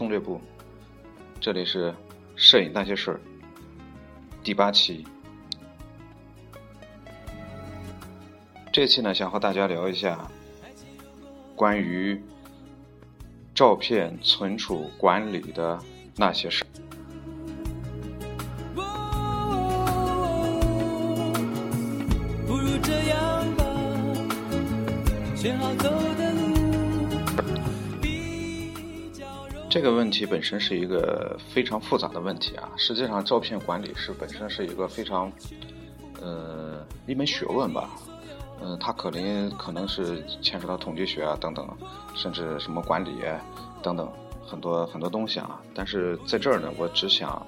攻，略部，这里是摄影那些事儿第八期。这期呢，想和大家聊一下关于照片存储管理的那些事。这个问题本身是一个非常复杂的问题啊。实际上，照片管理是本身是一个非常，呃，一门学问吧。嗯、它可能可能是牵扯到统计学啊等等，甚至什么管理等等很多很多东西啊。但是在这儿呢，我只想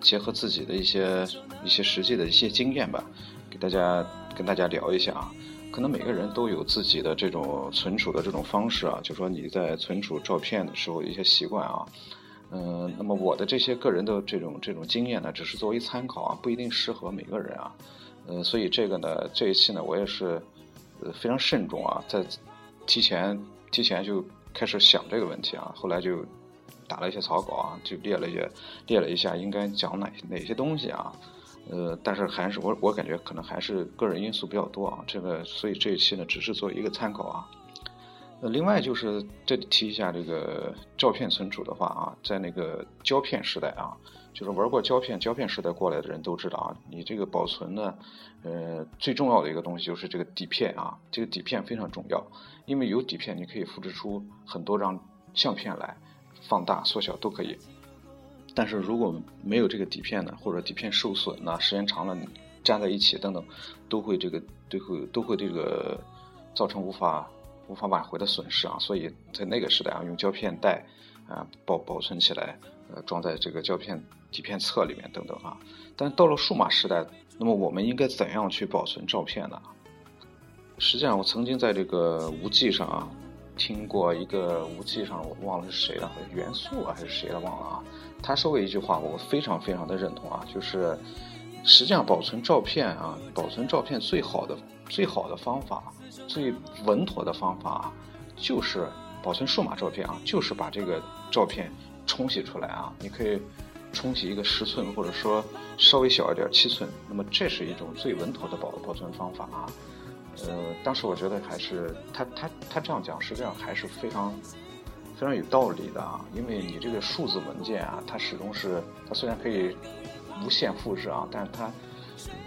结合自己的一些一些实际的一些经验吧，给大家跟大家聊一下啊。可能每个人都有自己的这种存储的这种方式啊，就说你在存储照片的时候一些习惯啊，嗯、那么我的这些个人的这种这种经验呢，只是作为参考啊，不一定适合每个人啊，呃，所以这个呢，这一期呢，我也是呃非常慎重啊，在提前提前就开始想这个问题啊，后来就打了一些草稿啊，就列了一些列了一下应该讲哪哪些东西啊，呃，但是还是我我感觉可能还是个人因素比较多啊，这个所以这一期呢只是做一个参考啊。呃，另外就是这里提一下这个照片存储的话啊，在那个胶片时代啊，就是玩过胶片胶片时代过来的人都知道啊，你这个保存呢，呃，最重要的一个东西就是这个底片啊，这个底片非常重要，因为有底片你可以复制出很多张相片来，放大缩小都可以。但是如果没有这个底片呢，或者底片受损呐、时间长了粘在一起等等，都会这个都会都会这个造成无法无法挽回的损失啊。所以在那个时代啊，用胶片袋啊保保存起来，呃，装在这个胶片底片册里面等等啊。但到了数码时代，那么我们应该怎样去保存照片呢？实际上，我曾经在这个无记上啊，听过一个无记上，我忘了是谁了，元素啊还是谁了，忘了啊。他说过一句话，我非常非常的认同啊，就是实际上保存照片啊，保存照片最好的最好的方法，最稳妥的方法啊，就是保存数码照片啊，就是把这个照片冲洗出来啊，你可以冲洗一个十寸，或者说稍微小一点七寸，那么这是一种最稳妥的保保存方法啊。呃，当时我觉得还是他他他这样讲，实际上还是非常非常有道理的啊，因为你这个数字文件啊，它始终是它虽然可以无限复制啊，但是它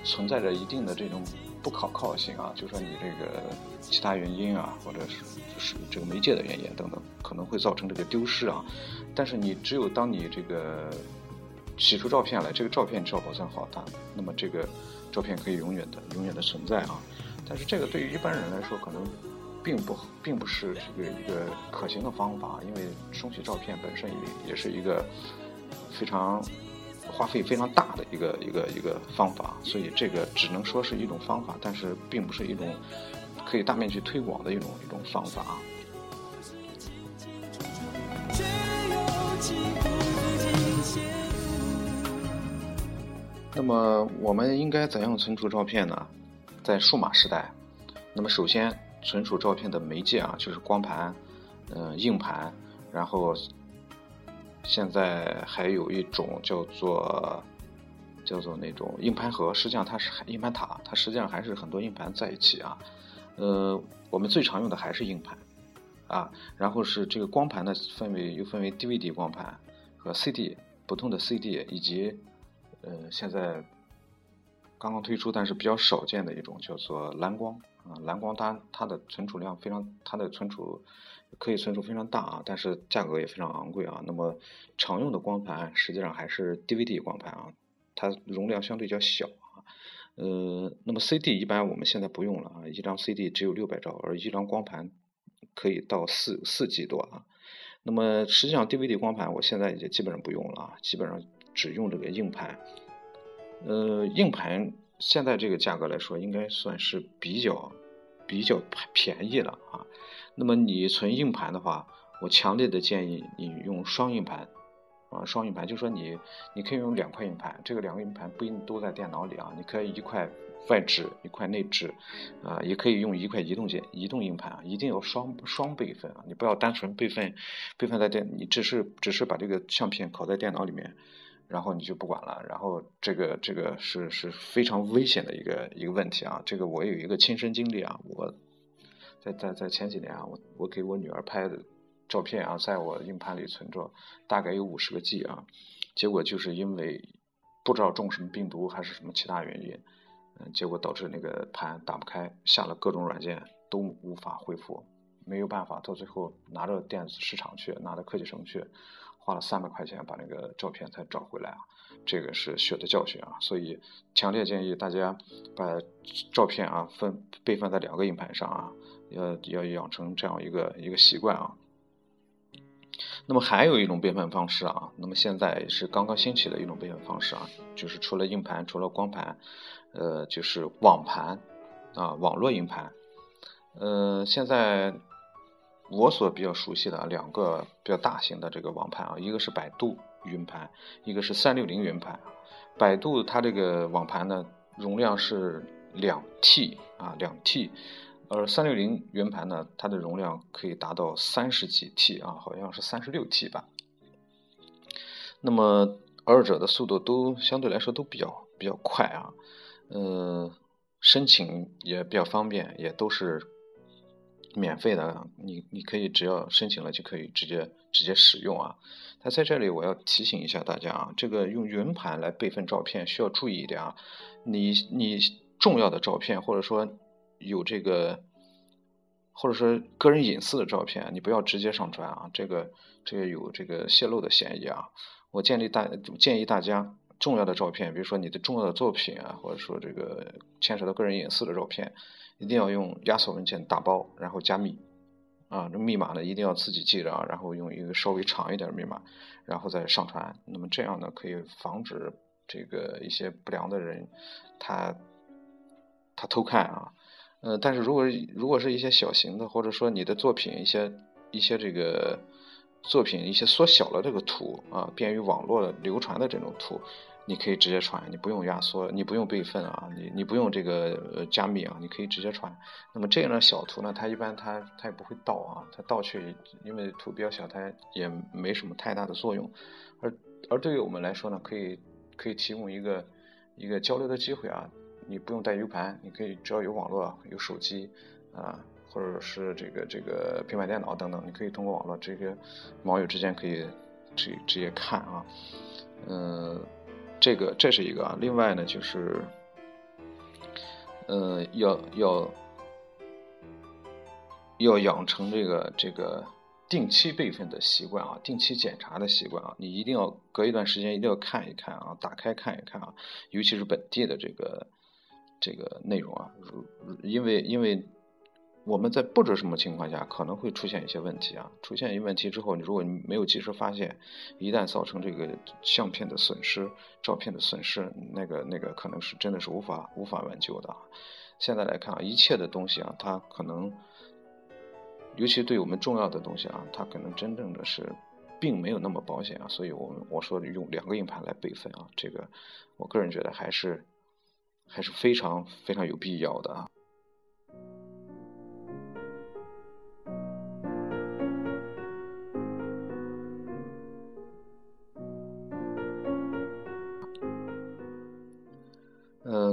存在着一定的这种不可靠性啊，就说你这个其他原因啊，或者是就是这个媒介的原因等等，可能会造成这个丢失啊。但是你只有当你这个洗出照片来，这个照片只要保存好它，那么这个照片可以永远的永远的存在啊。但是这个对于一般人来说，可能并不并不是这个一个可行的方法，因为冲洗照片本身也也是一个非常花费非常大的一个一个一个方法，所以这个只能说是一种方法，但是并不是一种可以大面积推广的一种一种方法。那么我们应该怎样存储照片呢？在数码时代，那么首先存储照片的媒介啊，就是光盘、嗯、硬盘，然后现在还有一种叫做叫做那种硬盘盒，实际上它是硬盘塔，它实际上还是很多硬盘在一起啊。呃，我们最常用的还是硬盘啊，然后是这个光盘呢，分为又分为 DVD 光盘和 CD 普通的 CD 以及呃现在刚刚推出但是比较少见的一种叫做蓝光啊，蓝光它它的存储量非常，它的存储可以存储非常大啊，但是价格也非常昂贵啊。那么常用的光盘实际上还是 DVD 光盘啊，它容量相对较小啊。呃，那么 CD 一般我们现在不用了啊，一张 CD 只有六百兆，而一张光盘可以到四四 G 多啊。那么实际上 DVD 光盘我现在也基本上不用了啊，基本上只用这个硬盘。呃，硬盘现在这个价格来说，应该算是比较比较便宜了啊。那么你存硬盘的话，我强烈的建议你用双硬盘啊，双硬盘就说你你可以用两块硬盘，这个两个硬盘不一定都在电脑里啊，你可以一块外置一块内置，啊，也可以用一块移动键移动硬盘啊，一定要双双备份啊，你不要单纯备份备份在电，你只是只是把这个相片拷在电脑里面，然后你就不管了，然后这个这个是是非常危险的一个一个问题啊，这个我有一个亲身经历啊，我在在在前几年啊，我我给我女儿拍的照片啊，在我硬盘里存着大概有五十个 G 啊，结果就是因为不知道中什么病毒还是什么其他原因。嗯，结果导致那个盘打不开，下了各种软件都无法恢复，没有办法，到最后拿着电子市场去，拿着科技城去，花了三百块钱把那个照片才找回来啊，这个是血的教训啊，所以强烈建议大家把照片啊分备份在两个硬盘上啊，要要养成这样一个一个习惯啊。那么还有一种备份方式啊，那么现在是刚刚兴起的一种备份方式啊，就是除了硬盘，除了光盘，呃，就是网盘啊，网络硬盘。呃，现在我所比较熟悉的两个比较大型的这个网盘啊，一个是百度云盘，一个是三六零云盘。百度它这个网盘呢，容量是两 T 啊，两 T。而三六零云盘呢，它的容量可以达到三十几 T 啊，好像是三十六 T 吧。那么二者的速度都相对来说都比较比较快啊，嗯，申请也比较方便，也都是免费的，你你可以只要申请了就可以直接直接使用啊。那在这里我要提醒一下大家啊，这个用云盘来备份照片需要注意一点啊，你你重要的照片或者说。有这个，或者说个人隐私的照片，你不要直接上传啊，这个这个有这个泄露的嫌疑啊。我建议大建议大家，重要的照片，比如说你的重要的作品啊，或者说这个牵扯到个人隐私的照片，一定要用压缩文件打包，然后加密啊。这密码呢一定要自己记着啊，然后用一个稍微长一点的密码，然后再上传。那么这样呢，可以防止这个一些不良的人他他偷看啊。呃，但是如果如果是一些小型的，或者说你的作品一些一些这个作品一些缩小了这个图啊，便于网络流传的这种图，你可以直接传，你不用压缩，你不用备份啊，你你不用这个加密啊，你可以直接传。那么这样的小图呢，它一般它它也不会盗啊，它盗去，因为图比较小，它也没什么太大的作用。而而对于我们来说呢，可以可以提供一个一个交流的机会啊。你不用带 U 盘，你可以只要有网络、有手机，啊，或者是这个这个平板电脑等等，你可以通过网络，这些网友之间可以直直接看啊，嗯，这个这是一个啊。另外呢，就是，呃，要要要养成这个这个定期备份的习惯啊，定期检查的习惯啊，你一定要隔一段时间一定要看一看啊，打开看一看啊，尤其是本地的这个。这个内容啊，如因为因为我们在不知什么情况下可能会出现一些问题啊，出现一问题之后，你如果你没有及时发现，一旦造成这个相片的损失、照片的损失，那个那个可能是真的是无法无法挽救的。现在来看啊，一切的东西啊，它可能，尤其对我们重要的东西啊，它可能真正的是并没有那么保险啊，所以我们我说用两个硬盘来备份啊，这个我个人觉得还是。还是非常非常有必要的啊。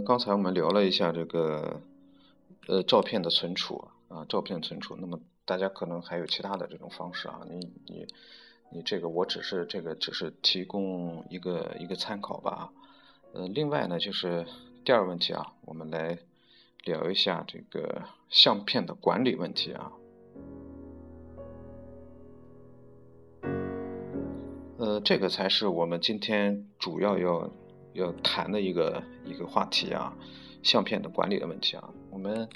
刚才我们聊了一下这个呃照片的存储啊，照片存储。那么大家可能还有其他的这种方式啊，你你你这个我只是这个只是提供一个一个参考吧。呃，另外呢就是。第二个问题啊，我们来聊一下这个相片的管理问题啊。呃，这个才是我们今天主要要要谈的一个一个话题啊，相片的管理的问题啊。我们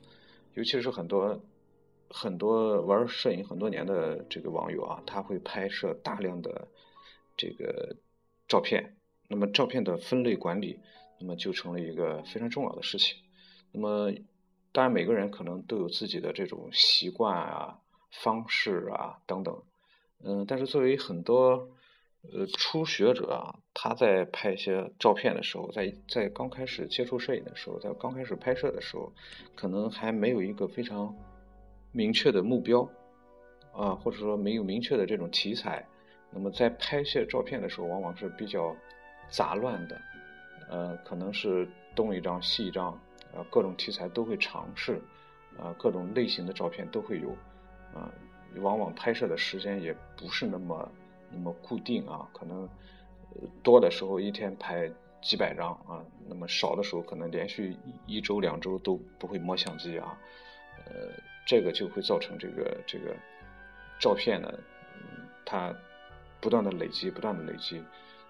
尤其是很多很多玩摄影很多年的这个网友啊，他会拍摄大量的这个照片，那么照片的分类管理。那么就成了一个非常重要的事情。那么，当然每个人可能都有自己的这种习惯啊、方式啊等等。嗯，但是作为很多呃，初学者啊，他在拍一些照片的时候，在在刚开始接触摄影的时候，在刚开始拍摄的时候，可能还没有一个非常明确的目标啊，或者说没有明确的这种题材。那么在拍摄照片的时候，往往是比较杂乱的，呃，可能是东一张西一张，呃，各种题材都会尝试，啊，各种类型的照片都会有，啊，往往拍摄的时间也不是那么。那么固定啊，可能多的时候一天拍几百张啊，那么少的时候可能连续一周两周都不会摸相机啊，呃，这个就会造成这个这个照片呢，它不断的累积，不断的累积，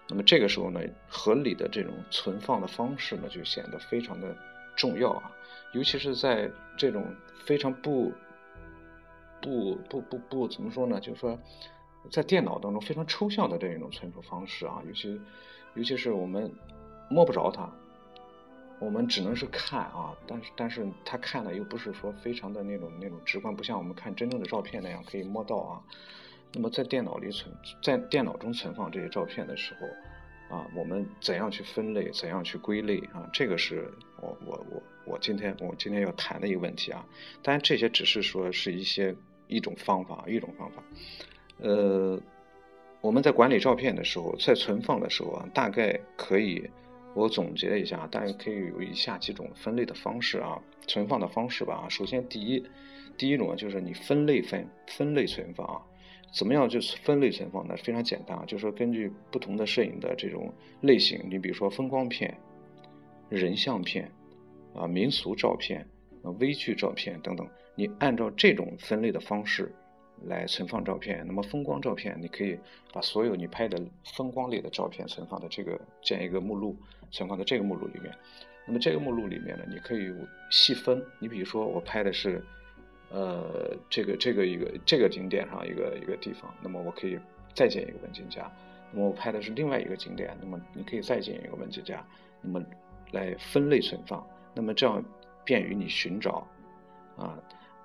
那么这个时候呢，合理的这种存放的方式呢，就显得非常的重要啊，尤其是在这种非常不不不不不怎么说呢，就是说。在电脑当中非常抽象的这样一种存储方式啊，尤其尤其是我们摸不着它，我们只能是看啊，但是但是他看的又不是说非常的那种那种直观，不像我们看真正的照片那样可以摸到啊。那么在电脑里存，在电脑中存放这些照片的时候啊，我们怎样去分类，怎样去归类啊？这个是我我我我今天我今天要谈的一个问题啊。当然这些只是说是一些一种方法，一种方法。呃，我们在管理照片的时候，在存放的时候啊，大概可以，我总结一下，大概可以有以下几种分类的方式啊，存放的方式吧。首先，第一，第一种就是你分类分分类存放啊，怎么样就分类存放呢？非常简单啊，就是说根据不同的摄影的这种类型，你比如说风光片、人像片啊、民俗照片、微距照片等等，你按照这种分类的方式。来存放照片，那么风光照片，你可以把所有你拍的风光类的照片存放在这个建一个目录，存放在这个目录里面。那么这个目录里面呢，你可以细分。你比如说我拍的是，呃，这个这个一个这个景点上一个一个地方，那么我可以再建一个文件夹。那么我拍的是另外一个景点，那么你可以再建一个文件夹，那么来分类存放。那么这样便于你寻找，啊。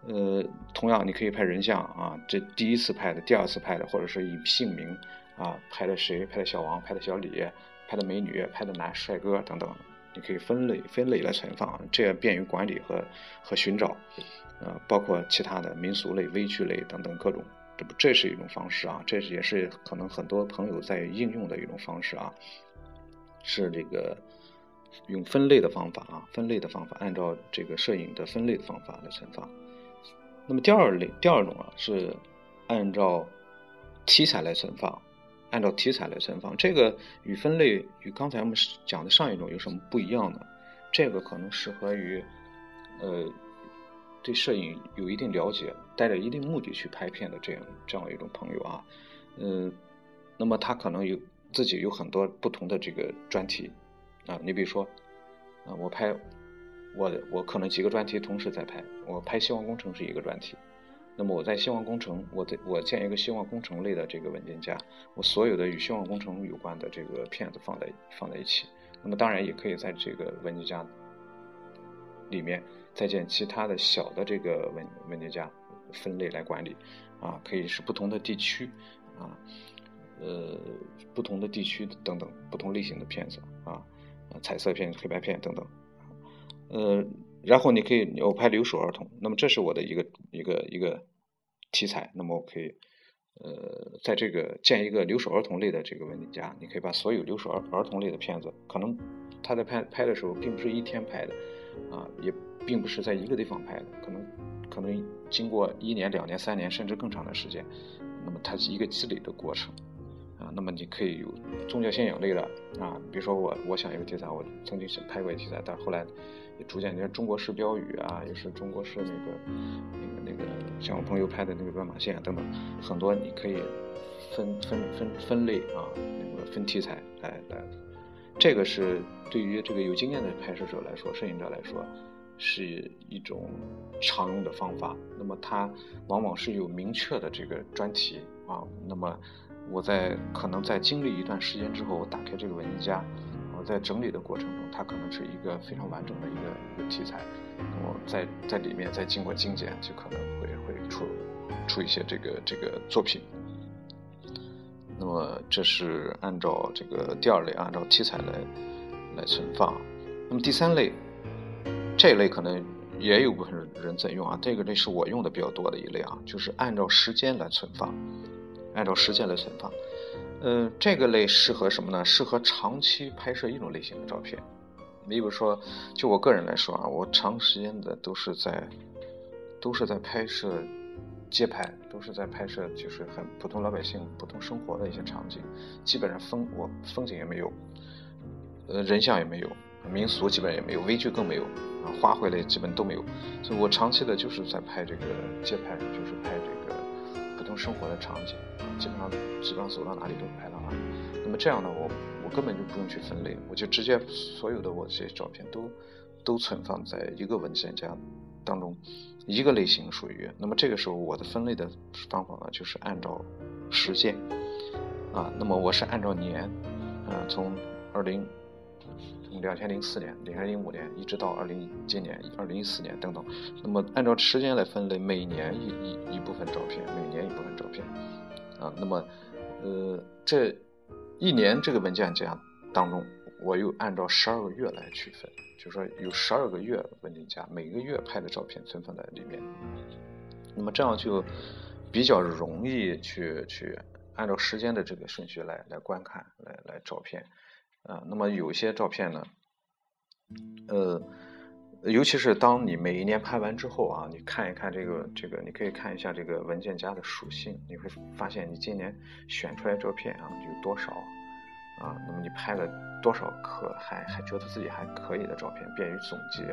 呃，同样你可以拍人像啊，这第一次拍的、第二次拍的，或者是以姓名啊拍的谁，拍的小王，拍的小李，拍的美女，拍的男帅哥等等，你可以分类分类来存放，这样便于管理和和寻找。呃，包括其他的民俗类、微距类等等各种，这不这是一种方式啊，这也是可能很多朋友在应用的一种方式啊，是这个用分类的方法啊，分类的方法，按照这个摄影的分类的方法来存放。那么第二类，第二种啊，是按照题材来存放，按照题材来存放。这个与分类与刚才我们讲的上一种有什么不一样呢？这个可能适合于呃对摄影有一定了解、带着一定目的去拍片的这样这样一种朋友啊。嗯，那么他可能有自己有很多不同的这个专题啊。你比如说啊，我拍。我我可能几个专题同时在拍，我拍希望工程是一个专题，那么我在希望工程，我在我建一个希望工程类的这个文件夹，我所有的与希望工程有关的这个片子放在放在一起，那么当然也可以在这个文件夹里面再建其他的小的这个文文件夹分类来管理，啊，可以是不同的地区，啊，呃，不同的地区等等不同类型的片子啊，彩色片、黑白片等等。呃，然后你可以我拍留守儿童，那么这是我的一个一个一个题材，那么我可以呃在这个建一个留守儿童类的这个文件夹，你可以把所有留守儿儿童类的片子，可能他在拍拍的时候并不是一天拍的，啊，也并不是在一个地方拍的，可能可能经过一年、两年、三年甚至更长的时间，那么它是一个积累的过程。啊，那么你可以有宗教信仰类的啊，比如说我我想一个题材，我曾经想拍过一个题材，但后来也逐渐，你看中国式标语啊，也是中国式那个那个那个，像我朋友拍的那个斑马线啊等等，很多你可以分分分分类啊，那个分题材来来，这个是对于这个有经验的拍摄者来说，摄影者来说是一种常用的方法。那么它往往是有明确的这个专题啊，那么。我在可能在经历一段时间之后，我打开这个文件夹，我在整理的过程中，它可能是一个非常完整的一个一个题材。我在在里面再经过精简，就可能会会出出一些这个这个作品。那么这是按照这个第二类，按照题材来来存放。那么第三类，这一类可能也有部分人在用啊，这个类是我用的比较多的一类啊，就是按照时间来存放，按照时间来存放。呃，这个类适合什么呢？适合长期拍摄一种类型的照片。你比如说，就我个人来说啊，我长时间的都是在都是在拍摄街拍，都是在拍摄就是很普通老百姓普通生活的一些场景，基本上风我风景也没有，呃，人像也没有，民俗基本也没有，微距更没有啊，花卉类基本都没有，所以我长期的就是在拍这个街拍，就是拍这个生活的场景啊，基本上基本上走到哪里都拍到哪里。那么这样呢，我我根本就不用去分类，我就直接所有的我这些照片都都存放在一个文件夹当中，一个类型属于。那么这个时候我的分类的方法呢，就是按照时间啊，那么我是按照年，啊，从二零从两千零四年、两千零五年一直到二零今年二零一四年等等，那么按照时间来分类，每年一一一部分照片，每年一部分照片啊，那么呃这。一年这个文件夹当中，我又按照十二个月来区分，就是说有十二个月文件夹，每个月拍的照片存放在里面。那么这样就比较容易去去按照时间的这个顺序来来观看，来来照片。啊，那么有些照片呢，呃，尤其是当你每一年拍完之后啊，你看一看这个这个，你可以看一下这个文件夹的属性，你会发现你今年选出来照片啊有多少啊，那么你拍了多少可还还觉得自己还可以的照片，便于总结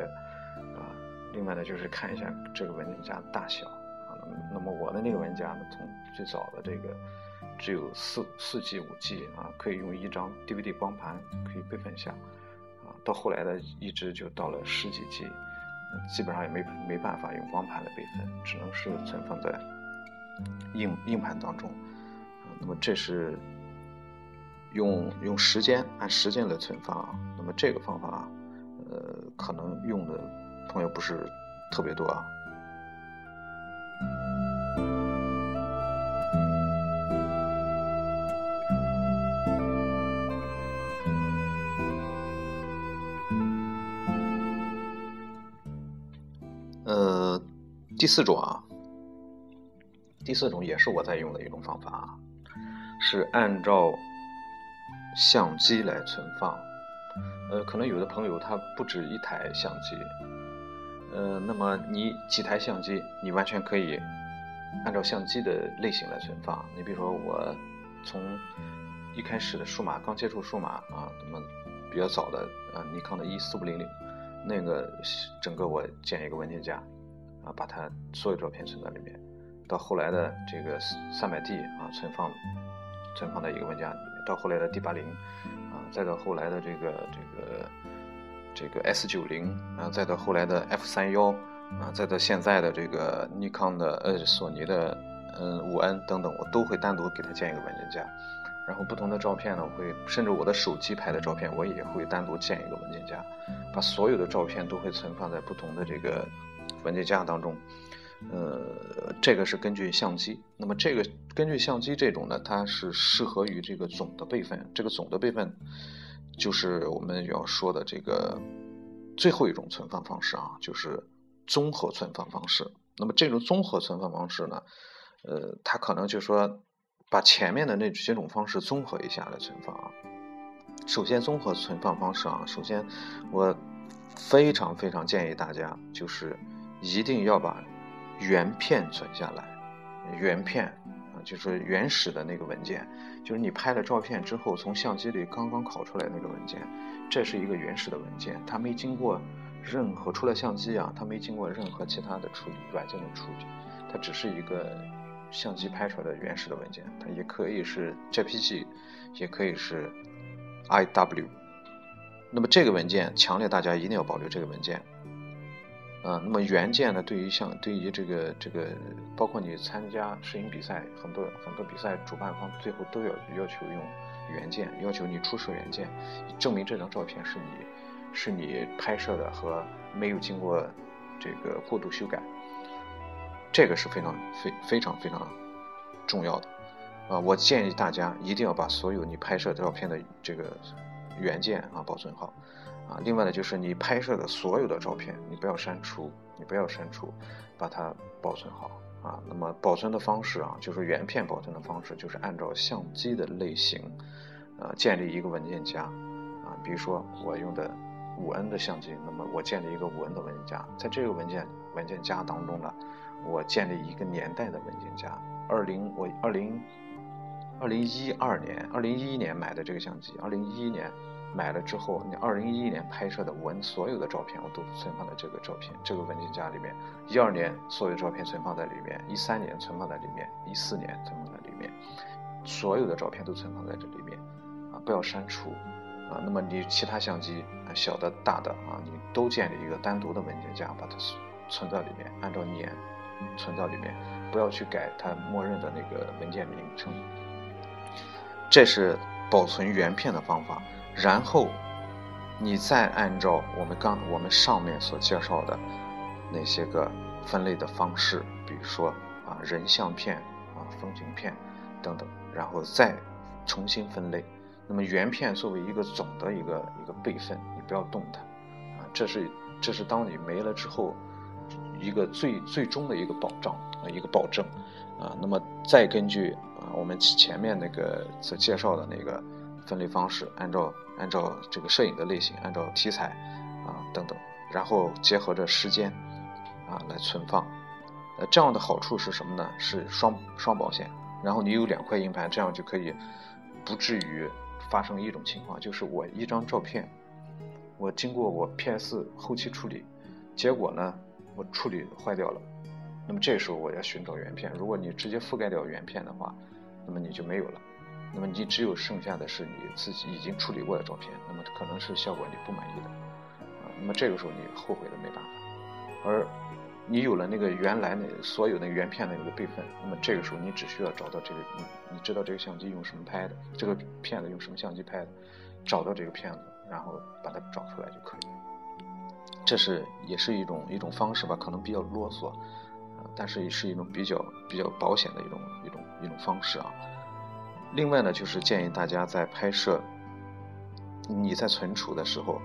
啊。另外呢，就是看一下这个文件夹的大小啊，那么那么我的那个文件夹呢，从最早的这个只有四四 G 五 G 啊，可以用一张 DVD 光盘可以备份下。啊到后来的一直就到了十几 G，基本上也没没办法用光盘来备份，只能是存放在硬硬盘当中。那么这是用用时间按时间来存放。那么这个方法，呃，可能用的朋友不是特别多啊。第四种啊，第四种也是我在用的一种方法啊，是按照相机来存放。呃，可能有的朋友他不止一台相机，呃，那么你几台相机，你完全可以按照相机的类型来存放。你比如说我从一开始的数码刚接触数码啊，那么比较早的啊，尼康的一四五零零，那个整个我建一个文件夹。啊，把它所有照片存在里面，到后来的这个三百 D 啊，存放存放在一个文件夹里面，到后来的 D 八零啊，再到后来的这个这个这个 S 九零啊，再到后来的 F 三幺啊，再到现在的这个尼康的呃索尼的嗯五 N 等等，我都会单独给它建一个文件夹。然后不同的照片呢，我会甚至我的手机拍的照片，我也会单独建一个文件夹，把所有的照片都会存放在不同的这个。文件夹当中，呃，这个是根据相机。那么这个根据相机这种呢，它是适合于这个总的备份。这个总的备份就是我们要说的这个最后一种存放方式啊，就是综合存放方式。那么这种综合存放方式呢，呃，它可能就说把前面的那几种方式综合一下来存放啊。首先，综合存放方式啊，首先我非常非常建议大家就是。一定要把原片存下来，原片啊，就是原始的那个文件，就是你拍了照片之后，从相机里刚刚拷出来那个文件，这是一个原始的文件，它没经过任何除了相机啊，它没经过任何其他的处理软件的处理，它只是一个相机拍出来的原始的文件，它也可以是 JPG，也可以是 IW，那么这个文件，强烈大家一定要保留这个文件。啊，那么原件呢？对于像对于这个这个，包括你参加摄影比赛，很多很多比赛主办方最后都要要求用原件，要求你出示原件，证明这张照片是你是你拍摄的和没有经过这个过度修改，这个是非常非非常非常重要的。啊，我建议大家一定要把所有你拍摄照片的这个原件啊保存好。啊，另外呢，就是你拍摄的所有的照片，你不要删除，你不要删除，把它保存好啊。那么保存的方式啊，就是原片保存的方式，就是按照相机的类型，呃，建立一个文件夹啊。比如说我用的五 N 的相机，那么我建立一个五 N 的文件夹，在这个文件文件夹当中呢，我建立一个年代的文件夹。二零我二零二零一二年，二零一一年买的这个相机，二零一一年。买了之后，你二零一一年拍摄的文所有的照片，我都存放在这个照片这个文件夹里面。一二年所有照片存放在里面，一三年存放在里面，一四年存放在里面，所有的照片都存放在这里面，啊，不要删除，啊，那么你其他相机啊，小的、大的啊，你都建立一个单独的文件夹，把它存在里面，按照年存到里面，不要去改它默认的那个文件名称。这是保存原片的方法。然后，你再按照我们刚我们上面所介绍的那些个分类的方式，比如说啊人像片啊风景片等等，然后再重新分类。那么原片作为一个总的一个一个备份，你不要动它啊，这是这是当你没了之后一个最最终的一个保障啊一个保证啊。那么再根据啊我们前面那个所介绍的那个。分类方式，按照按照这个摄影的类型，按照题材啊等等，然后结合着时间啊来存放。呃，这样的好处是什么呢？是双双保险。然后你有两块硬盘，这样就可以不至于发生一种情况，就是我一张照片，我经过我 PS 后期处理，结果呢我处理坏掉了。那么这时候我要寻找原片。如果你直接覆盖掉原片的话，那么你就没有了。那么你只有剩下的是你自己已经处理过的照片，那么可能是效果你不满意的，啊，那么这个时候你后悔的没办法。而你有了那个原来那所有那个原片的那个备份，那么这个时候你只需要找到这个，你你知道这个相机用什么拍的，这个片子用什么相机拍的，找到这个片子，然后把它找出来就可以。这是也是一种一种方式吧，可能比较啰嗦，啊，但是也是一种比较比较保险的一种一种一种方式啊。另外呢，就是建议大家在拍摄、你在存储的时候，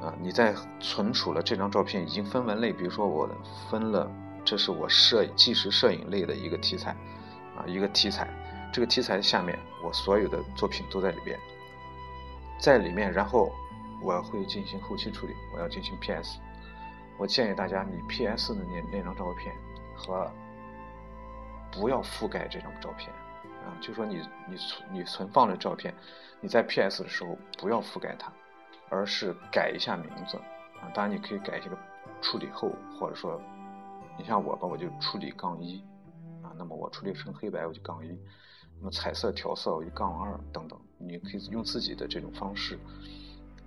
啊，你在存储了这张照片已经分完类，比如说我分了，这是我摄纪实摄影类的一个题材，啊，一个题材，这个题材下面我所有的作品都在里边，在里面，然后我会进行后期处理，我要进行 PS，我建议大家你 PS 的那那张照片和不要覆盖这张照片。啊，就说你你存你存放的照片，你在 PS 的时候不要覆盖它，而是改一下名字啊。当然你可以改一个处理后，或者说，你像我吧，我就处理杠一啊。那么我处理成黑白我就杠一，那么彩色调色我就杠二等等。你可以用自己的这种方式，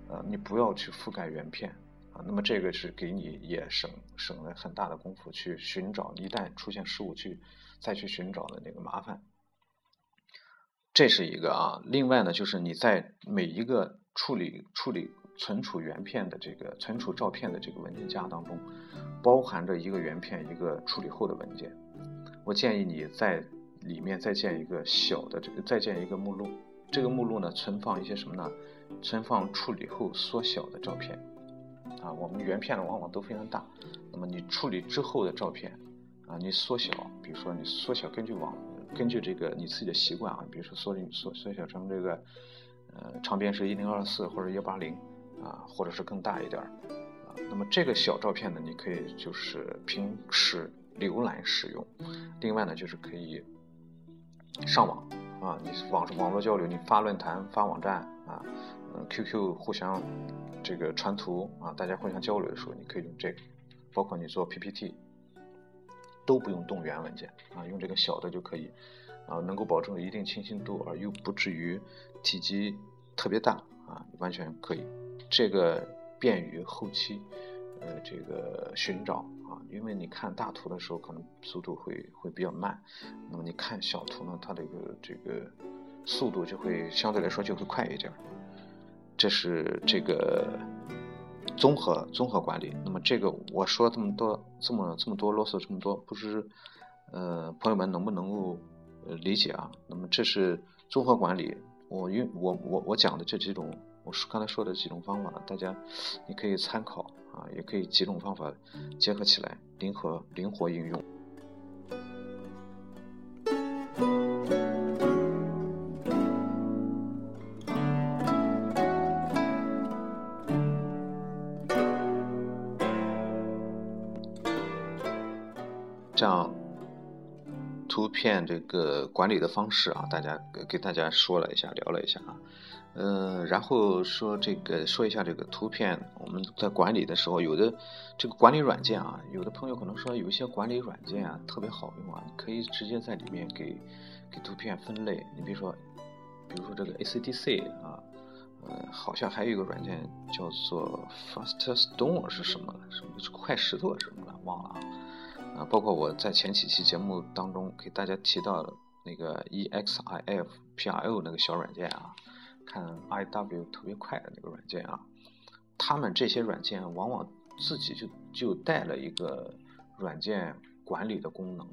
呃，你不要去覆盖原片啊。那么这个是给你也省省了很大的功夫去寻找，一旦出现失误去再去寻找的那个麻烦。这是一个啊，另外呢，就是你在每一个处理处理存储原片的这个存储照片的这个文件夹当中，包含着一个原片，一个处理后的文件。我建议你在里面再建一个小的这个，再建一个目录。这个目录呢，存放一些什么呢？存放处理后缩小的照片。啊，我们原片呢往往都非常大，那么你处理之后的照片，啊，你缩小，比如说你缩小，根据网。根据这个你自己的习惯啊，比如说缩进缩缩小成这个，呃，长边是一零二四或者幺八零啊，或者是更大一点儿啊。那么这个小照片呢，你可以就是平时浏览使用。另外呢，就是可以上网啊，你网网络交流，你发论坛、发网站啊，嗯，QQ 互相这个传图啊，大家互相交流的时候，你可以用这个，包括你做 PPT。都不用动原文件啊，用这个小的就可以，啊，能够保证一定清晰度，而又不至于体积特别大啊，完全可以。这个便于后期，呃，这个寻找啊，因为你看大图的时候可能速度会会比较慢，那么你看小图呢，它这个这个速度就会相对来说就会快一点。这是这个。综合综合管理，那么这个我说这么多这么这么多啰嗦这么多，不知呃朋友们能不能够呃理解啊。那么这是综合管理，我用我我我讲的这几种，我刚才说的几种方法，大家你可以参考啊，也可以几种方法结合起来，灵活灵活应用。这样，图片这个管理的方式啊，大家给大家说了一下，聊了一下啊，呃，然后说这个说一下这个图片，我们在管理的时候，有的这个管理软件啊，有的朋友可能说有一些管理软件啊特别好用啊，你可以直接在里面给给图片分类。你比如说，比如说这个 ACDC 啊，呃，好像还有一个软件叫做 FastStone 是什么了？什么是快石头什么的，忘了啊。啊，包括我在前几期节目当中给大家提到的那个 EXIF PRO 那个小软件啊，看 IW 特别快的那个软件啊，他们这些软件往往自己就就带了一个软件管理的功能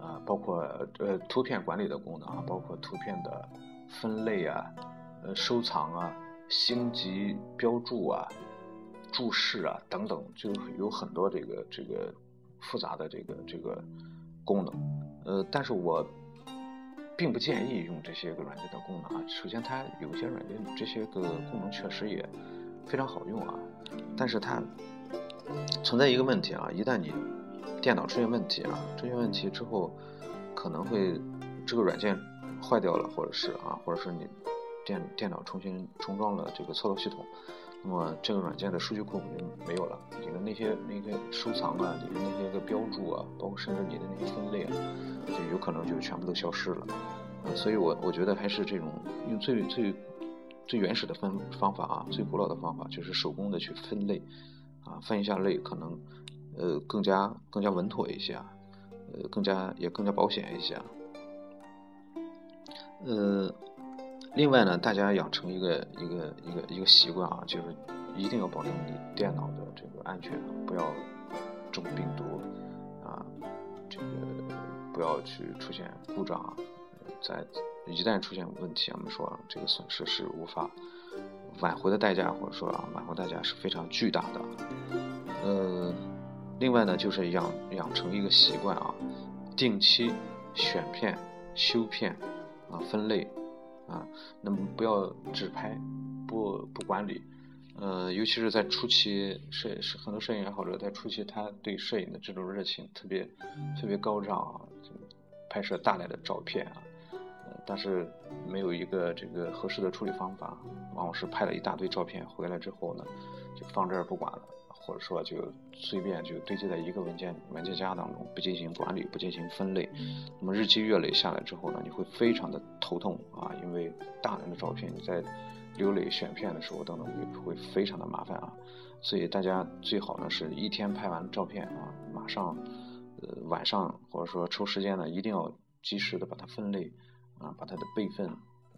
啊，包括呃图片管理的功能啊，包括图片的分类啊、呃收藏啊、星级标注啊、注释啊等等，就有很多这个这个。复杂的这个这个功能，呃，但是我并不建议用这些个软件的功能啊。首先，它有些软件这些个功能确实也非常好用啊，但是它存在一个问题啊，一旦你电脑出现问题啊，出现问题之后，可能会这个软件坏掉了，或者是啊，或者是你电电脑重新重装了这个操作系统。那么这个软件的数据库就没有了，你的那些那些收藏啊，你的那些个标注啊，包括甚至你的那些分类啊，就有可能就全部都消失了。啊，所以我我觉得还是这种用最最最原始的分方法啊，最古老的方法就是手工的去分类，啊，分一下类可能呃更加更加稳妥一些，呃更加也更加保险一些，呃。另外呢，大家养成一个一个一个一个习惯啊，就是一定要保证你电脑的这个安全，不要中病毒啊，这个不要去出现故障啊。在一旦出现问题，我们说这个损失是无法挽回的代价，或者说啊，挽回代价是非常巨大的。呃，另外呢，就是养养成一个习惯啊，定期选片、修片啊、分类。啊，那么不要只拍，不不管理，呃，尤其是在初期，摄是很多摄影爱好者在初期，他对摄影的这种热情特别特别高涨啊，拍摄大量的照片啊，呃，但是没有一个这个合适的处理方法，往往是拍了一大堆照片回来之后呢，就放这儿不管了。或者说就随便就堆积在一个文件文件夹当中，不进行管理，不进行分类，那么日积月累下来之后呢，你会非常的头痛啊，因为大量的照片你在流泪选片的时候等等也会非常的麻烦啊，所以大家最好呢是一天拍完照片啊，马上呃晚上或者说抽时间呢一定要及时的把它分类啊，把它的备份啊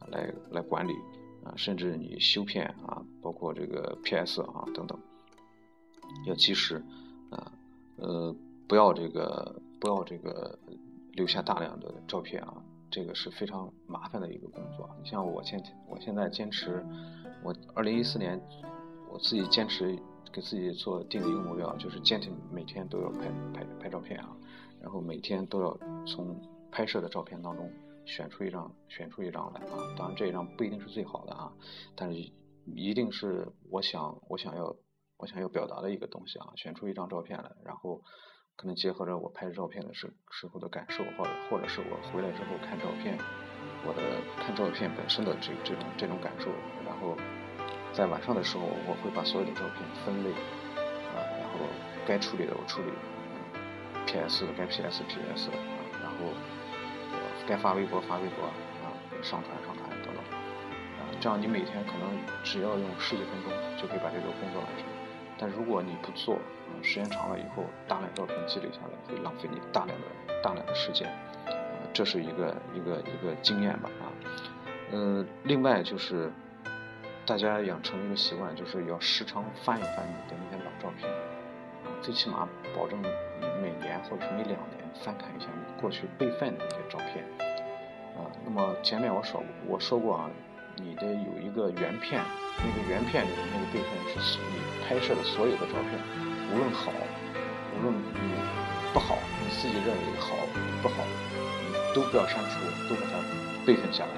来来管理啊，甚至你修片啊，包括这个 PS 啊等等。要及时，啊，呃，不要这个，不要这个留下大量的照片啊，这个是非常麻烦的一个工作。你像我现我现在坚持，我二零一四年我自己坚持给自己做定的一个目标，就是坚持每天都要拍拍拍照片啊，然后每天都要从拍摄的照片当中选出一张选出一张来啊。当然这一张不一定是最好的啊，但是一定是我想我想要。我想要表达的一个东西啊，选出一张照片来，然后可能结合着我拍照片的时时候的感受，或者或者是我回来之后看照片，我的看照片本身的这这种这种感受，然后在晚上的时候，我会把所有的照片分类啊，然后该处理的我处理，PS 该 PS PS 啊，然后该发微博发微博啊，上传上传等等啊，这样你每天可能只要用十几分钟就可以把这个工作完成。但如果你不做，嗯，时间长了以后，大量照片积累下来，会浪费你大量的大量的时间，呃，这是一个一个一个经验吧，啊，呃，另外就是大家养成一个习惯，就是要时常翻一翻你的那些老照片，啊，最起码保证你每年或者是每两年翻看一下你过去备份的那些照片，啊，那么前面我说我说过啊，你的有一个原片，那个原片里的那个备份是你拍摄的所有的照片，无论好，无论你不好，你自己认为好不好，你都不要删除，都把它备份下来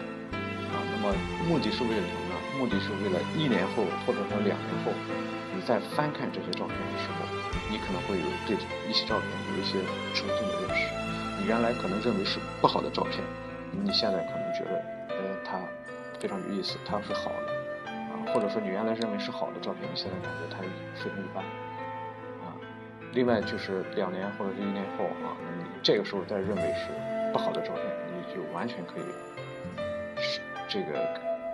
啊。那么目的是为了什么呢？目的是为了一年后或者说两年后，你再翻看这些照片的时候，你可能会有对一些照片有一些重新的认识。你原来可能认为是不好的照片，你现在可能觉得，呃，它非常有意思，它是好的，啊，或者说你原来认为是好的照片，你现在感觉它非常一般，啊。另外就是两年或者是一年后啊，那你这个时候再认为是不好的照片，你就完全可以是这个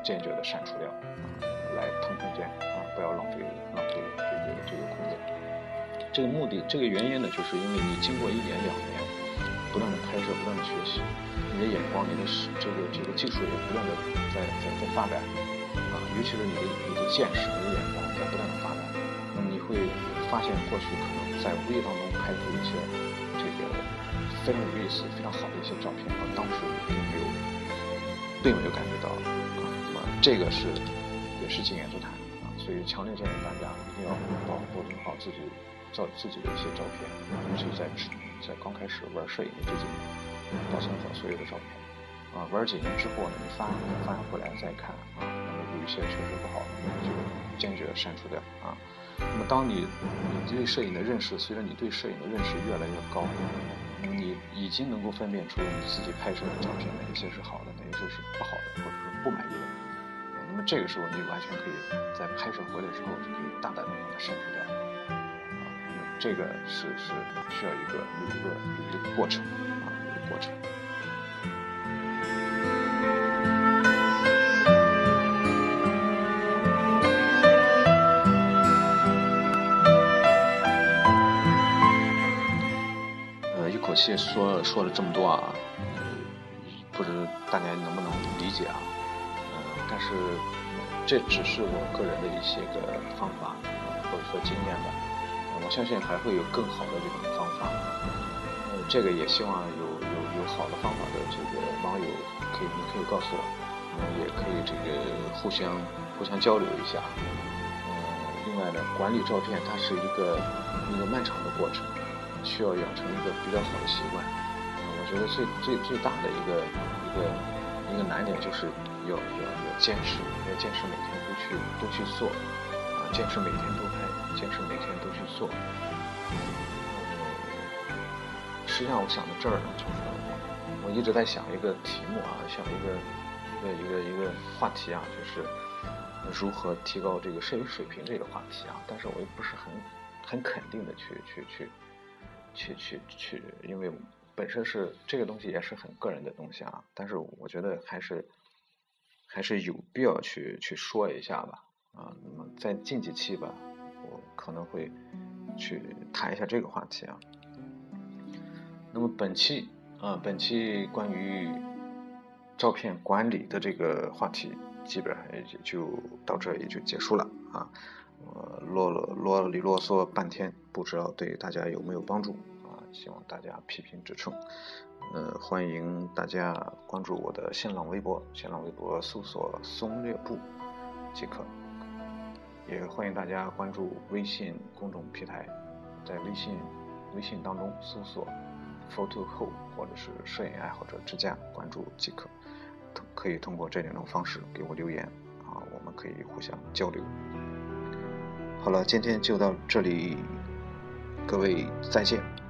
坚决的删除掉，啊，来腾空间啊，不要浪费浪费这个这个空间。这个目的，这个原因呢，就是因为你经过一年两年不断的拍摄，不断的学习，你的眼光，你的这个这个技术也不断的在在在发展，啊，尤其是你的你的见识，你的眼光在不断的发展，那么你会发现过去可能在无意当中拍出一些这个非常有意思、非常好的一些照片，当时并没有并没有感觉到，啊，那么这个是也是经验之谈啊，所以强烈建议大家一定要保保存好自己照自己的一些照片，尤其在在刚开始玩摄影的这几年，保存好所有的照片。啊，玩几年之后呢，你翻翻回来再看啊，那么有一些确实不好，那么就坚决删除掉啊。那么当你你对摄影的认识，随着你对摄影的认识越来越高，那么你已经能够分辨出你自己拍摄的照片哪一些是好的，哪一些是不好的，或者是不满意的。那么这个时候你完全可以在拍摄回来之后就可以大胆的把它删除掉。这个是是需要一个有一个有一个过程啊，有一个过程。呃，一口气说说了这么多啊，呃不知大家能不能理解啊？呃，但是这只是我个人的一些个方法，或者说经验吧。相信还会有更好的这种方法。呃，这个也希望有有有好的方法的这个网友可以你可以告诉我，也可以这个互相互相交流一下。呃，另外呢，管理照片它是一个一个漫长的过程，需要养成一个比较好的习惯。我觉得最最最大的一个一个一个难点就是要要要坚持，要坚持每天都去都去做，啊，坚持每天都坚持每天都去做。实际上我想到这儿呢，就是我一直在想一个题目啊，想一个一个一个一个话题啊，就是如何提高这个摄影水平这个话题啊，但是我又不是很很肯定的去去去去去去，因为本身是这个东西也是很个人的东西啊，但是我觉得还是还是有必要去去说一下吧，啊，那么在近几期吧，可能会去谈一下这个话题啊。那么本期啊，本期关于照片管理的这个话题，基本上也就到这也就结束了啊。我啰啰啰里啰嗦半天，不知道对大家有没有帮助啊？希望大家批评指正。呃，欢迎大家关注我的新浪微博，新浪微博搜索“松略部”即可。也欢迎大家关注微信公众平台，在微信微信当中搜索 “photo hole” 或者是“摄影爱好者之家”，关注即可。通可以通过这两种方式给我留言啊，我们可以互相交流。好了，今天就到这里，各位再见。